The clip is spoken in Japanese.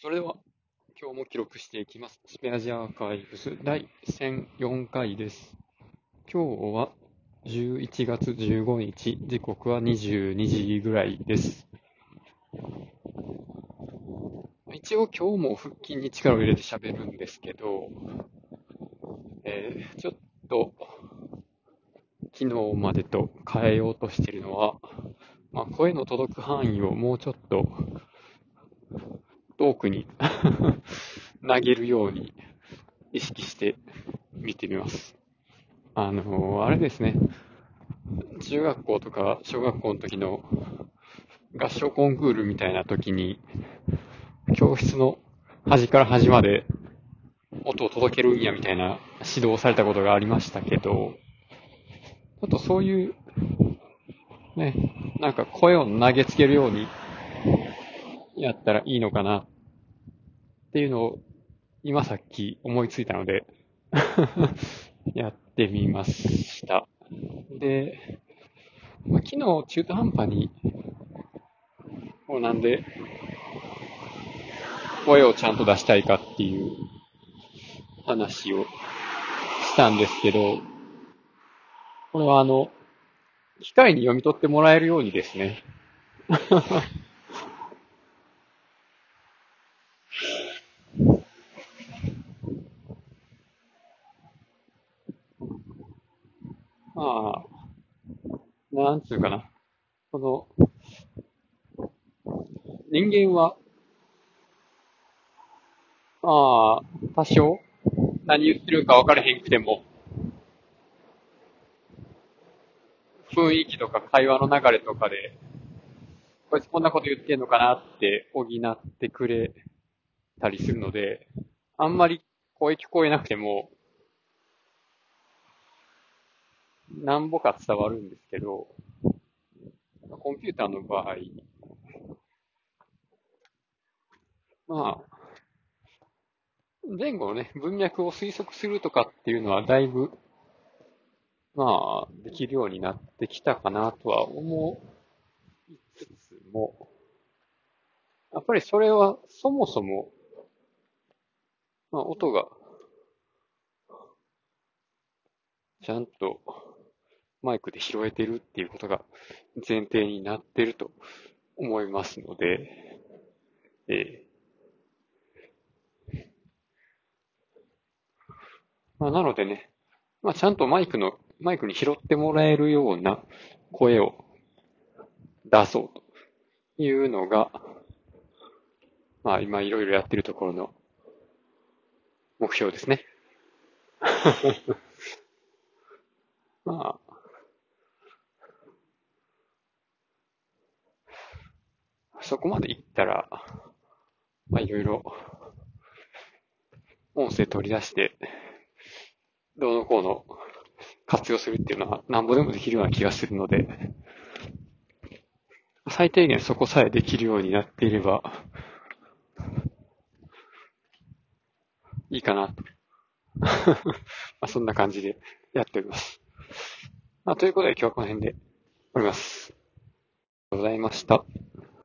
それでは、今日も記録していきます。スペアジアーカイブス第1004回です。今日は11月15日、時刻は22時ぐらいです。一応今日も腹筋に力を入れて喋るんですけど、えーちょっと、昨日までと変えようとしているのは、まあ、声の届く範囲をもうちょっと遠くに 投げるように意識して見てみます。あのあれですね。中学校とか小学校の時の合唱コンクールみたいな時に、教室の端から端まで音を届けるんやみたいな指導をされたことがありましたけど、ちょっとそういう、ね、なんか声を投げつけるようにやったらいいのかなっていうのを今さっき思いついたので やってみました。で、まあ、昨日中途半端に、こうなんで声をちゃんと出したいかっていう話をしたんですけど、これはあの、機械に読み取ってもらえるようにですね、まあ、なんつうかな。この、人間は、まあ、多少、何言ってるか分からへんくても、雰囲気とか会話の流れとかで、こいつこんなこと言ってんのかなって補ってくれたりするので、あんまり声聞こえなくても、なんぼか伝わるんですけど、コンピューターの場合、まあ、前後のね、文脈を推測するとかっていうのはだいぶ、まあ、できるようになってきたかなとは思いつつも、やっぱりそれはそもそも、まあ、音が、ちゃんとマイクで拾えてるっていうことが前提になってると思いますので、ええまあ、なのでね、まあ、ちゃんとマイクの、マイクに拾ってもらえるような声を出そうというのが、まあ今いろいろやってるところの目標ですね。まあ、そこまでいったら、まあいろいろ音声取り出して、どうのこうの活用するっていうのはなんぼでもできるような気がするので、最低限そこさえできるようになっていれば、いいかなと。まあそんな感じでやっております。まあ、ということで今日はこの辺で終わります。ありがとうございました。